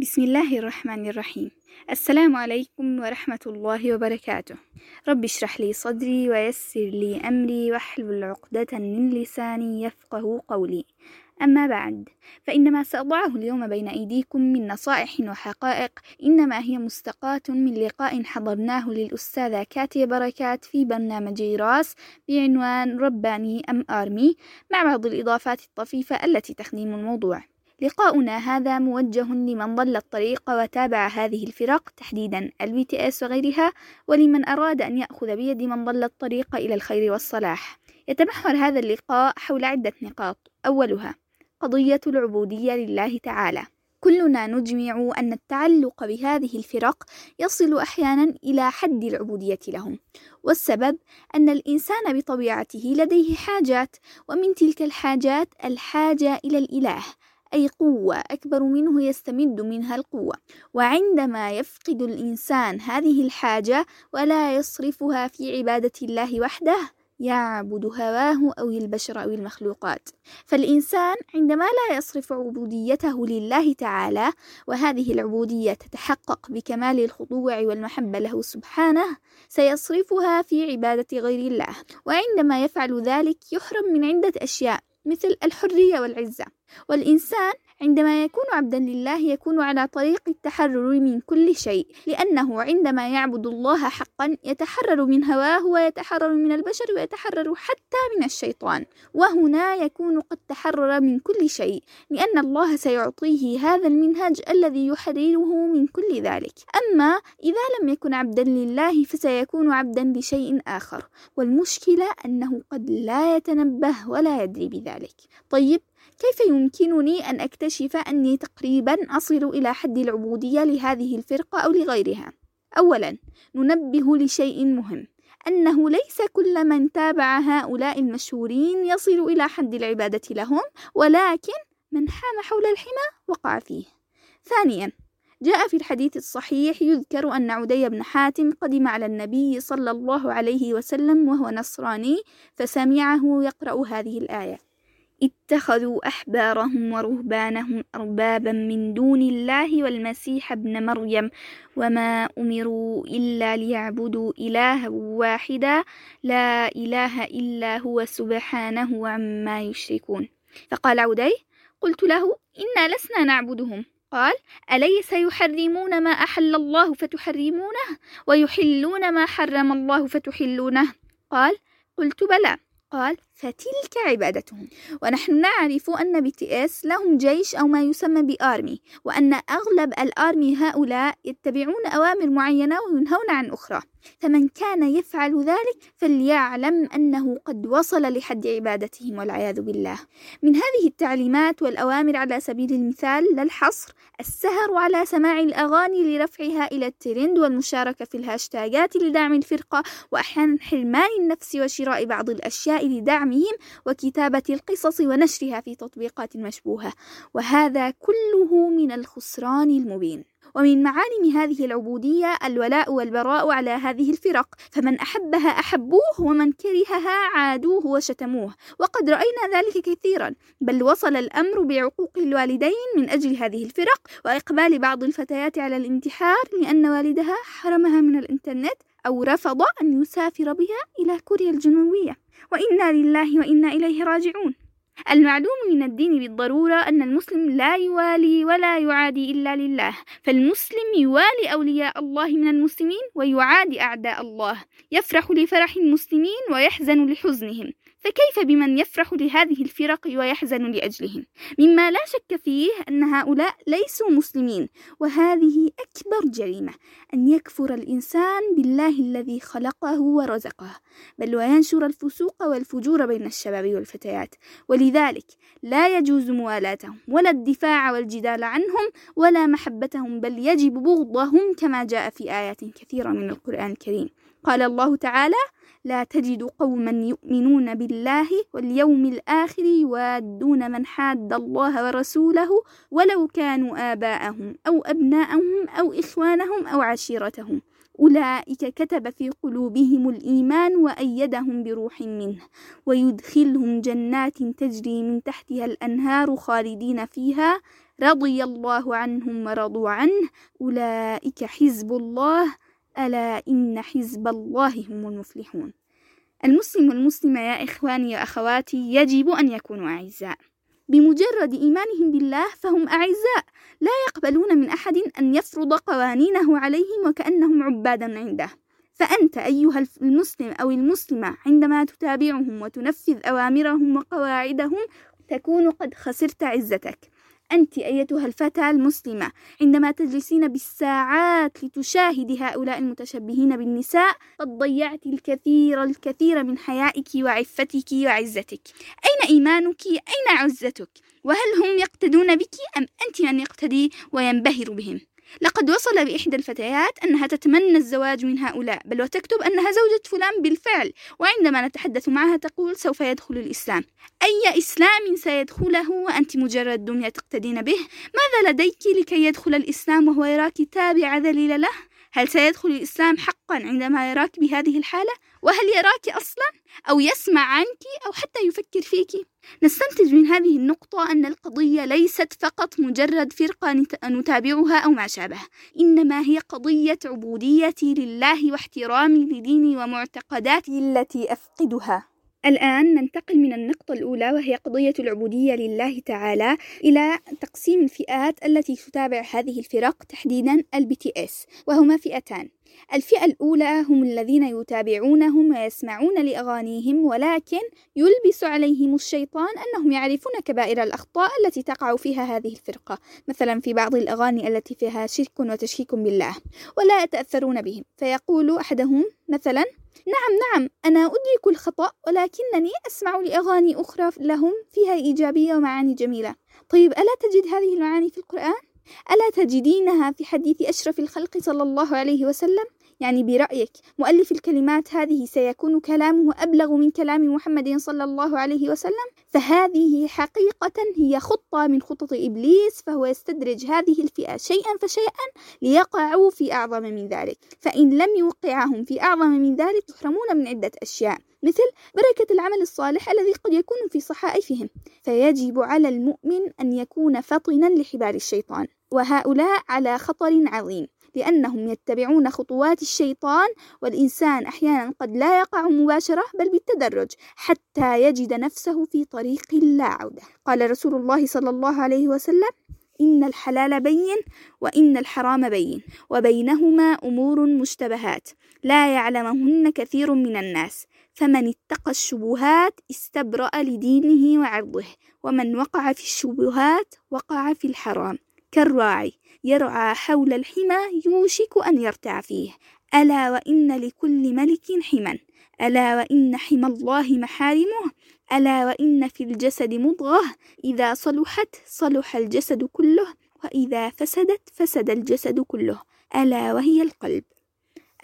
بسم الله الرحمن الرحيم. السلام عليكم ورحمة الله وبركاته. رب اشرح لي صدري ويسر لي أمري واحلل عقدة من لساني يفقه قولي. أما بعد فإن ما سأضعه اليوم بين أيديكم من نصائح وحقائق إنما هي مستقاة من لقاء حضرناه للأستاذة كاتيا بركات في برنامج راس بعنوان رباني أم ARMY مع بعض الإضافات الطفيفة التي تخدم الموضوع. لقاؤنا هذا موجه لمن ضل الطريق وتابع هذه الفرق تحديدا ال BTS وغيرها ولمن أراد أن يأخذ بيد من ضل الطريق إلى الخير والصلاح. يتمحور هذا اللقاء حول عدة نقاط. أولها قضية العبودية لله تعالى. كلنا نجمع أن التعلق بهذه الفرق يصل أحيانا إلى حد العبودية لهم. والسبب أن الإنسان بطبيعته لديه حاجات ومن تلك الحاجات الحاجة إلى الإله أي قوة أكبر منه يستمد منها القوة. وعندما يفقد الإنسان هذه الحاجة ولا يصرفها في عبادة الله وحده يعبد هواه أو البشر أو المخلوقات. فالإنسان عندما لا يصرف عبوديته لله تعالى وهذه العبودية تتحقق بكمال الخضوع والمحبة له سبحانه سيصرفها في عبادة غير الله. وعندما يفعل ذلك يحرم من عدة أشياء. مثل الحرية والعزة. والإنسان عندما يكون عبدا لله يكون على طريق التحرر من كل شيء لأنه عندما يعبد الله حقا يتحرر من هواه ويتحرر من البشر ويتحرر حتى من الشيطان وهنا يكون قد تحرر من كل شيء لأن الله سيعطيه هذا المنهج الذي يحرره من كل ذلك. أما إذا لم يكن عبدا لله فسيكون عبدا لشيء آخر والمشكلة أنه قد لا يتنبه ولا يدري بذلك. طيب كيف يمكنني أن أكتشف أني تقريبا أصل إلى حد العبودية لهذه الفرقة أو لغيرها؟ أولا ننبه لشيء مهم أنه ليس كل من تابع هؤلاء المشهورين يصل إلى حد العبادة لهم ولكن من حام حول الحمى وقع فيه ثانيا جاء في الحديث الصحيح يذكر أن عدي بن حاتم قدم على النبي صلى الله عليه وسلم وهو نصراني فسمعه يقرأ هذه الآية اتخذوا أحبارهم ورهبانهم أربابا من دون الله والمسيح ابن مريم وما أمروا إلا ليعبدوا إلها واحدا لا إله إلا هو سبحانه عما يشركون. فقال عدي قلت له إنا لسنا نعبدهم. قال أليس يحرمون ما أحل الله فتحرمونه؟ ويحلون ما حرم الله فتحلونه؟ قال قلت بلى. قال فتلك عبادتهم. ونحن نعرف أن BTS لهم جيش أو ما يسمى ب ARMY وأن أغلب ال ARMY هؤلاء يتبعون أوامر معينة وينهون عن أخرى. فمن كان يفعل ذلك فليعلم أنه قد وصل لحد عبادتهم والعياذ بالله. من هذه التعليمات والأوامر على سبيل المثال لا الحصر السهر على سماع الأغاني لرفعها إلى الترند والمشاركة في الهاشتاجات لدعم الفرقة وأحيانا حرمان النفس وشراء بعض الأشياء لدعمهم وكتابة القصص ونشرها في تطبيقات مشبوهة وهذا كله من الخسران المبين. ومن معالم هذه العبودية الولاء والبراء على هذه الفرق فمن أحبها أحبوه ومن كرهها عادوه وشتموه. وقد رأينا ذلك كثيرا بل وصل الأمر بعقوق الوالدين من أجل هذه الفرق وإقبال بعض الفتيات على الانتحار لأن والدها حرمها من الإنترنت أو رفض أن يسافر بها إلى كوريا الجنوبية. وإنا لله وإنا إليه راجعون. المعلوم من الدين بالضرورة أن المسلم لا يوالي ولا يعادي إلا لله. فالمسلم يوالي أولياء الله من المسلمين ويعادي أعداء الله. يفرح لفرح المسلمين ويحزن لحزنهم. فكيف بمن يفرح لهذه الفرق ويحزن لأجلهم؟ مما لا شك فيه أن هؤلاء ليسوا مسلمين وهذه أكبر جريمة أن يكفر الإنسان بالله الذي خلقه ورزقه بل وينشر الفسوق والفجور بين الشباب والفتيات. ولذلك لا يجوز موالاتهم ولا الدفاع والجدال عنهم ولا محبتهم بل يجب بغضهم كما جاء في آيات كثيرة من القرآن الكريم. قال الله تعالى لا تجد قوما يؤمنون بالله واليوم الآخر يوادون من حاد الله ورسوله ولو كانوا آباءهم أو أبناءهم أو إخوانهم أو عشيرتهم. أولئك كتب في قلوبهم الإيمان وأيدهم بروح منه ويدخلهم جنات تجري من تحتها الأنهار خالدين فيها. رضي الله عنهم ورضوا عنه. أولئك حزب الله ألا إن حزب الله هم المفلحون. المسلم والمسلمة يا إخواني وأخواتي يجب أن يكونوا أعزاء. بمجرد إيمانهم بالله فهم أعزاء. لا يقبلون من أحد أن يفرض قوانينه عليهم وكأنهم عبادا عنده. فأنت أيها المسلم أو المسلمة عندما تتابعهم وتنفذ أوامرهم وقواعدهم تكون قد خسرت عزتك. أنت أيتها الفتاة المسلمة عندما تجلسين بالساعات لتشاهدي هؤلاء المتشبهين بالنساء قد ضيعت الكثير الكثير من حيائك وعفتك وعزتك. أين إيمانك؟ أين عزتك؟ وهل هم يقتدون بك أم أنت من يقتدي وينبهر بهم؟ لقد وصل بإحدى الفتيات أنها تتمنى الزواج من هؤلاء بل وتكتب أنها زوجة فلان بالفعل وعندما نتحدث معها تقول سوف يدخل الإسلام. أي إسلام سيدخله وأنت مجرد دمية تقتدين به؟ ماذا لديك لكي يدخل الإسلام وهو يراك تابعة ذليلة له؟ هل سيدخل الإسلام حقا عندما يراك بهذه الحالة؟ وهل يراك أصلا؟ أو يسمع عنك أو حتى يفكر فيك؟ نستنتج من هذه النقطة أن القضية ليست فقط مجرد فرقة نتابعها أو ما شابه إنما هي قضية عبوديتي لله واحترامي لديني ومعتقداتي التي أفقدها الآن ننتقل من النقطة الأولى وهي قضية العبودية لله تعالى إلى تقسيم الفئات التي تتابع هذه الفرق تحديدا ال BTS وهما فئتان. الفئة الأولى هم الذين يتابعونهم ويسمعون لأغانيهم ولكن يلبس عليهم الشيطان أنهم يعرفون كبائر الأخطاء التي تقع فيها هذه الفرقة مثلا في بعض الأغاني التي فيها شرك وتشكيك بالله ولا يتأثرون بهم. فيقول أحدهم مثلا نعم نعم أنا أدرك الخطأ ولكنني أسمع لأغاني أخرى لهم فيها إيجابية ومعاني جميلة طيب ألا تجد هذه المعاني في القرآن؟ ألا تجدينها في حديث أشرف الخلق صلى الله عليه وسلم؟ يعني برأيك. مؤلف الكلمات هذه سيكون كلامه أبلغ من كلام محمد صلى الله عليه وسلم. فهذه حقيقة هي خطة من خطط إبليس فهو يستدرج هذه الفئة شيئا فشيئا ليقعوا في أعظم من ذلك. فإن لم يوقعهم في أعظم من ذلك يحرمون من عدة أشياء مثل بركة العمل الصالح الذي قد يكون في صحائفهم. فيجب على المؤمن أن يكون فطنا لحبال الشيطان. وهؤلاء على خطر عظيم. لأنهم يتبعون خطوات الشيطان والإنسان أحيانا قد لا يقع مباشرة بل بالتدرج حتى يجد نفسه في طريق لا عودة. قال رسول الله صلى الله عليه وسلم إن الحلال بين وإن الحرام بين وبينهما أمور مشتبهات لا يعلمهن كثير من الناس. فمن اتقى الشبهات استبرأ لدينه وعرضه ومن وقع في الشبهات وقع في الحرام. كالراعي يرعى حول الحمى يوشك أن يرتع فيه. ألا وإن لكل ملك حما ألا وإن حمى الله محارمه. ألا وإن في الجسد مضغة. إذا صلحت صلح الجسد كله وإذا فسدت فسد الجسد كله. ألا وهي القلب.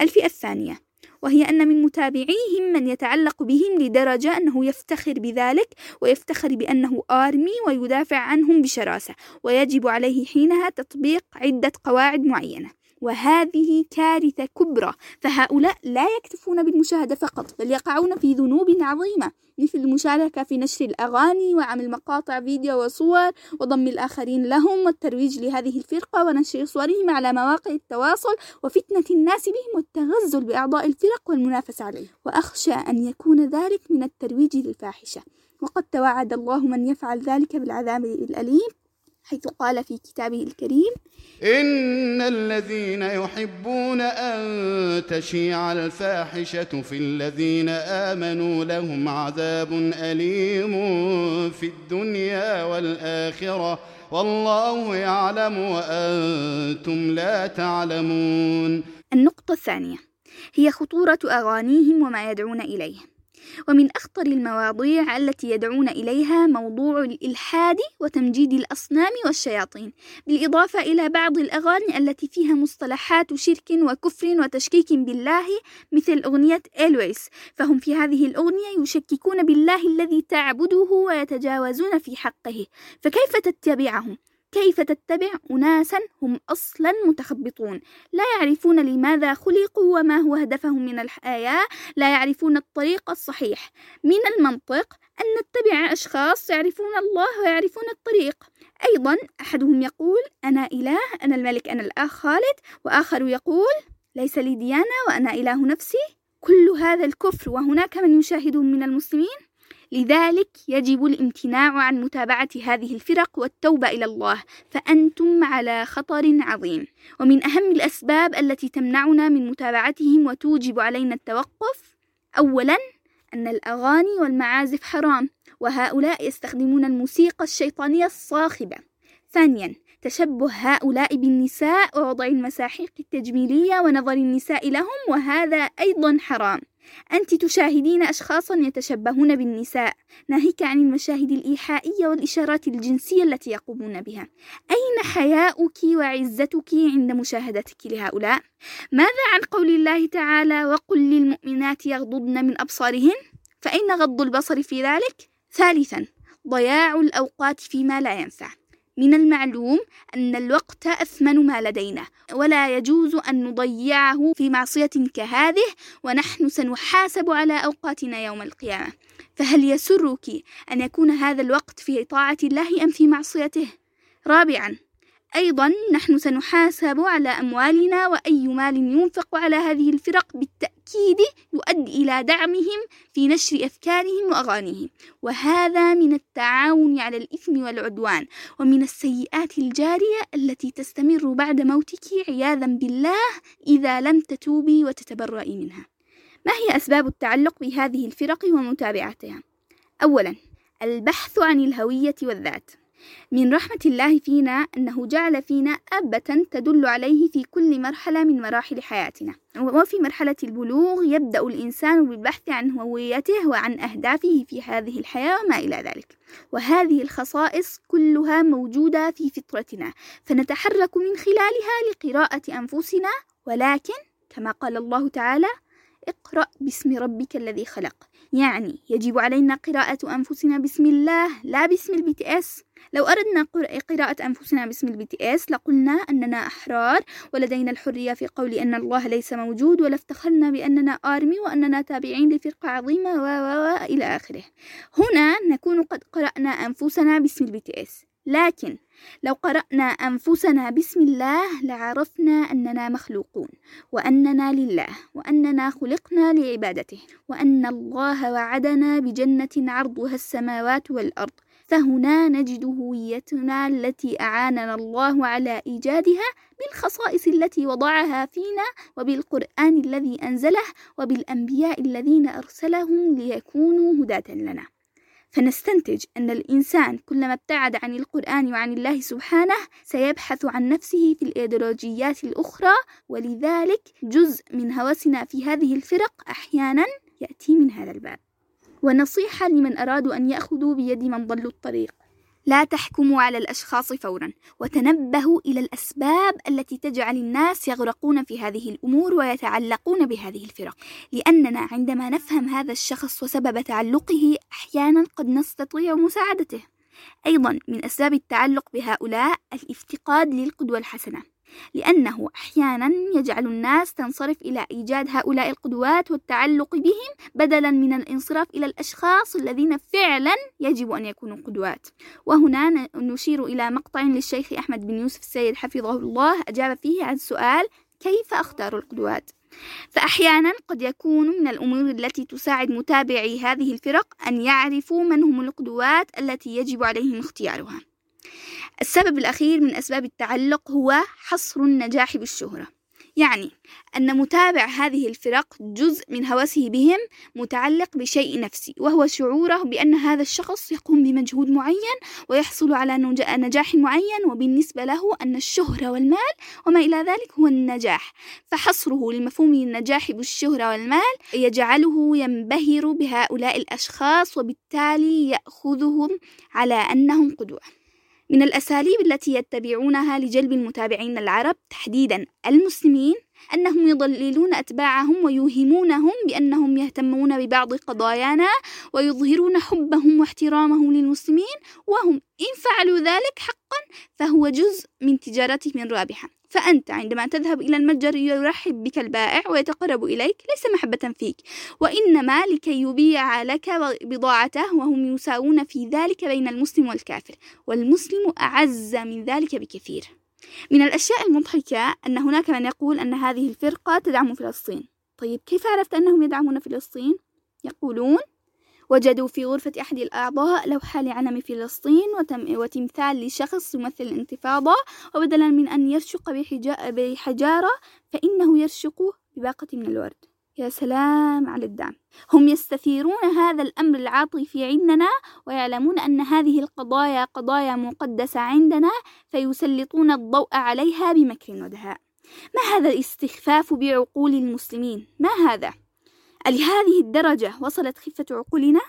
الفئة الثانية. وهي أن من متابعيهم من يتعلق بهم لدرجة أنه يفتخر بذلك ويفتخر بأنه آرمي ويدافع عنهم بشراسة ويجب عليه حينها تطبيق عدة قواعد معينة. وهذه كارثة كبرى. فهؤلاء لا يكتفون بالمشاهدة فقط بل يقعون في ذنوب عظيمة مثل المشاركة في نشر الأغاني وعمل مقاطع فيديو وصور وضم الآخرين لهم والترويج لهذه الفرقة ونشر صورهم على مواقع التواصل وفتنة الناس بهم والتغزل بأعضاء الفرق والمنافسة عليه وأخشى أن يكون ذلك من الترويج للفاحشة. وقد توعد الله من يفعل ذلك بالعذاب الأليم. حيث قال في كتابه الكريم إن الذين يحبون أن تشيع الفاحشة في الذين آمنوا لهم عذاب أليم في الدنيا والآخرة والله يعلم وأنتم لا تعلمون. النقطة الثانية هي خطورة أغانيهم وما يدعون إليه. ومن أخطر المواضيع التي يدعون إليها موضوع الإلحاد وتمجيد الأصنام والشياطين بالإضافة إلى بعض الأغاني التي فيها مصطلحات شرك وكفر وتشكيك بالله مثل أغنية إلويس فهم في هذه الأغنية يشككون بالله الذي تعبده ويتجاوزون في حقه فكيف تتبعهم؟ كيف تتبع أناسا هم أصلا متخبطون؟ لا يعرفون لماذا خلقوا وما هو هدفهم من الحياة لا يعرفون الطريق الصحيح. من المنطق أن نتبع أشخاص يعرفون الله ويعرفون الطريق. أيضا أحدهم يقول أنا إله أنا الملك أنا الأخ خالد. وآخر يقول ليس لي ديانة وأنا إله نفسي. كل هذا الكفر وهناك من يشاهده من المسلمين؟ لذلك يجب الامتناع عن متابعة هذه الفرق والتوبة إلى الله فأنتم على خطر عظيم. ومن أهم الأسباب التي تمنعنا من متابعتهم وتوجب علينا التوقف أولا أن الأغاني والمعازف حرام وهؤلاء يستخدمون الموسيقى الشيطانية الصاخبة. ثانيا تشبه هؤلاء بالنساء ووضع المساحيق التجميلية ونظر النساء لهم وهذا أيضا حرام. أنت تشاهدين أشخاصا يتشبهون بالنساء ناهيك عن المشاهد الإيحائية والإشارات الجنسية التي يقومون بها أين حياؤك وعزتك عند مشاهدتك لهؤلاء؟ ماذا عن قول الله تعالى وقل للمؤمنات يغضضن من أبصارهن؟ فأين غض البصر في ذلك؟ ثالثا ضياع الأوقات فيما لا ينفع من المعلوم أن الوقت أثمن ما لدينا ولا يجوز أن نضيعه في معصية كهذه ونحن سنحاسب على أوقاتنا يوم القيامة فهل يسرك أن يكون هذا الوقت في طاعة الله أم في معصيته؟ رابعا أيضا نحن سنحاسب على أموالنا وأي مال ينفق على هذه الفرق بالتأكيد يؤدي إلى دعمهم في نشر أفكارهم وأغانيهم. وهذا من التعاون على الإثم والعدوان ومن السيئات الجارية التي تستمر بعد موتك عياذا بالله إذا لم تتوبي وتتبرئي منها. ما هي أسباب التعلق بهذه الفرق ومتابعتها؟ أولا البحث عن الهوية والذات. من رحمة الله فينا أنه جعل فينا أبة تدل عليه في كل مرحلة من مراحل حياتنا. وفي مرحلة البلوغ يبدأ الإنسان بالبحث عن هويته وعن أهدافه في هذه الحياة وما إلى ذلك. وهذه الخصائص كلها موجودة في فطرتنا. فنتحرك من خلالها لقراءة أنفسنا. ولكن كما قال الله تعالى اقرأ باسم ربك الذي خلق. يعني يجب علينا قراءة أنفسنا بسم الله لا باسم ال BTS لو أردنا قراءة أنفسنا باسم ال BTS لقلنا أننا أحرار ولدينا الحرية في قول أن الله ليس موجود ولافتخرنا بأننا ARMY وأننا تابعين لفرقة عظيمة و إلى آخره. هنا نكون قد قرأنا أنفسنا باسم ال BTS لكن لو قرأنا أنفسنا بسم الله لعرفنا أننا مخلوقون وأننا لله وأننا خلقنا لعبادته وأن الله وعدنا بجنة عرضها السماوات والأرض فهنا نجد هويتنا التي أعاننا الله على إيجادها بالخصائص التي وضعها فينا وبالقرآن الذي أنزله وبالأنبياء الذين أرسلهم ليكونوا هداة لنا. فنستنتج أن الإنسان كلما ابتعد عن القرآن وعن الله سبحانه سيبحث عن نفسه في الإيديولوجيات الأخرى ولذلك جزء من هوسنا في هذه الفرق أحيانا يأتي من هذا الباب. ونصيحة لمن أرادوا أن يأخذوا بيد من ضلوا الطريق. لا تحكموا على الأشخاص فورا وتنبهوا إلى الأسباب التي تجعل الناس يغرقون في هذه الأمور ويتعلقون بهذه الفرق. لأننا عندما نفهم هذا الشخص وسبب تعلقه أحيانا قد نستطيع مساعدته. أيضا من أسباب التعلق بهؤلاء الإفتقاد للقدوة الحسنة. لأنه أحيانا يجعل الناس تنصرف إلى إيجاد هؤلاء القدوات والتعلق بهم بدلا من الانصراف إلى الأشخاص الذين فعلا يجب أن يكونوا قدوات. وهنا نشير إلى مقطع للشيخ أحمد بن يوسف السيد حفظه الله أجاب فيه عن سؤال كيف أختار القدوات؟ فأحيانا قد يكون من الأمور التي تساعد متابعي هذه الفرق أن يعرفوا من هم القدوات التي يجب عليهم اختيارها. السبب الأخير من أسباب التعلق هو حصر النجاح بالشهرة. يعني أن متابع هذه الفرق جزء من هوسه بهم متعلق بشيء نفسي وهو شعوره بأن هذا الشخص يقوم بمجهود معين ويحصل على نجاح معين وبالنسبة له أن الشهرة والمال وما إلى ذلك هو النجاح. فحصره لمفهوم النجاح بالشهرة والمال يجعله ينبهر بهؤلاء الأشخاص وبالتالي يأخذهم على أنهم قدوة. من الأساليب التي يتبعونها لجلب المتابعين العرب تحديدا المسلمين أنهم يضللون أتباعهم ويوهمونهم بأنهم يهتمون ببعض قضايانا ويظهرون حبهم واحترامهم للمسلمين وهم إن فعلوا ذلك حقا فهو جزء من تجارتهم الرابحة. فأنت عندما تذهب إلى المتجر يرحب بك البائع ويتقرب إليك ليس محبة فيك وإنما لكي يبيع لك بضاعته وهم يساوون في ذلك بين المسلم والكافر والمسلم أعز من ذلك بكثير من الأشياء المضحكة أن هناك من يقول أن هذه الفرقة تدعم فلسطين طيب كيف عرفت أنهم يدعمون فلسطين؟ يقولون وجدوا في غرفة أحد الأعضاء لوحة لعلم فلسطين وتمثال لشخص يمثل الانتفاضة وبدلا من أن يرشق بحجارة فإنه يرشق بباقة من الورد. يا سلام على الدعم. هم يستثيرون هذا الأمر العاطفي عندنا ويعلمون أن هذه القضايا قضايا مقدسة عندنا فيسلطون الضوء عليها بمكر ودهاء. ما هذا الاستخفاف بعقول المسلمين؟ ما هذا؟ لهذه الدرجة وصلت خفة عقولنا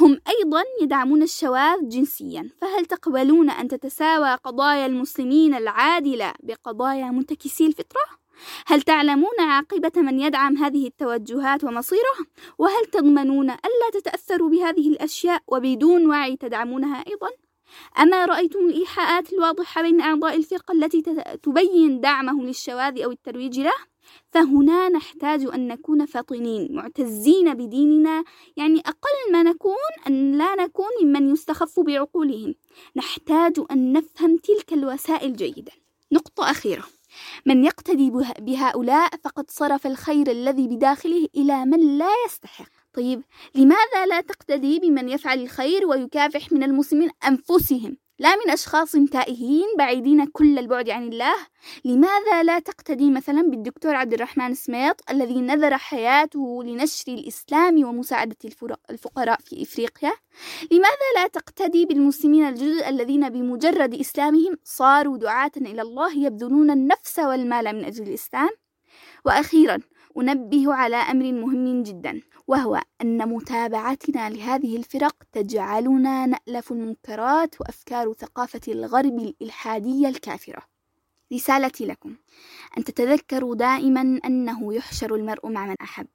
هم أيضا يدعمون الشواذ جنسيا فهل تقبلون أن تتساوى قضايا المسلمين العادلة بقضايا منتكسي الفطرة؟ هل تعلمون عاقبة من يدعم هذه التوجهات ومصيره؟ وهل تضمنون ألا تتأثروا بهذه الأشياء وبدون وعي تدعمونها أيضا؟ أما رأيتم الإيحاءات الواضحة بين أعضاء الفرقة التي تبين دعمهم للشواذ أو الترويج له؟ فهنا نحتاج أن نكون فاطنين معتزين بديننا يعني أقل ما نكون أن لا نكون ممن يستخف بعقولهم. نحتاج أن نفهم تلك الوسائل جيدا. نقطة أخيرة. من يقتدي بهؤلاء فقد صرف الخير الذي بداخله إلى من لا يستحق. طيب لماذا لا تقتدي بمن يفعل الخير ويكافح من المسلمين أنفسهم؟ لا من أشخاص تائهين بعيدين كل البعد عن الله. لماذا لا تقتدي مثلا بالدكتور عبد الرحمن سميط الذي نذر حياته لنشر الإسلام ومساعدة الفقراء في إفريقيا؟ لماذا لا تقتدي بالمسلمين الجدد الذين بمجرد إسلامهم صاروا دعاة إلى الله يبذلون النفس والمال من أجل الإسلام؟ وأخيرا أنبه على أمر مهم جدا وهو أن متابعتنا لهذه الفرق تجعلنا نألف المنكرات وأفكار ثقافة الغرب الإلحادية الكافرة. رسالتي لكم أن تتذكروا دائما أنه يحشر المرء مع من أحب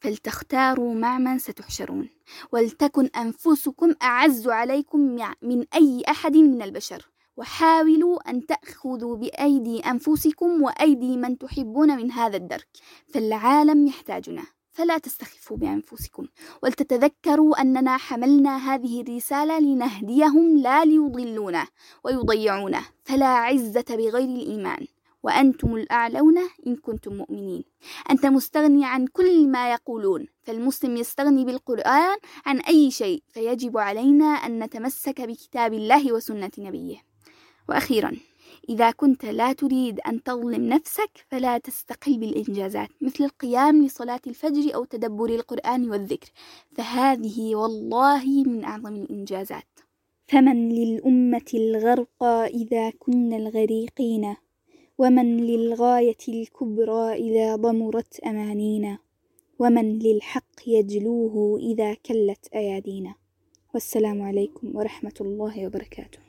فلتختاروا مع من ستحشرون ولتكن أنفسكم أعز عليكم من أي أحد من البشر. وحاولوا أن تأخذوا بأيدي أنفسكم وأيدي من تحبون من هذا الدرك فالعالم يحتاجنا فلا تستخفوا بأنفسكم. ولتتذكروا أننا حملنا هذه الرسالة لنهديهم لا ليضلونا ويضيعونا فلا عزة بغير الإيمان. وأنتم الأعلون إن كنتم مؤمنين. أنت مستغني عن كل ما يقولون فالمسلم يستغني بالقرآن عن أي شيء فيجب علينا أن نتمسك بكتاب الله وسنة نبيه. وأخيرا إذا كنت لا تريد أن تظلم نفسك فلا تستقل بالإنجازات مثل القيام لصلاة الفجر أو تدبر القرآن والذكر. فهذه والله من أعظم الإنجازات. فمن للأمة الغرقى إذا كنا الغريقين؟ ومن للغاية الكبرى إذا ضمرت أمانينا؟ ومن للحق يجلوه إذا كلت أيادينا؟ والسلام عليكم ورحمة الله وبركاته.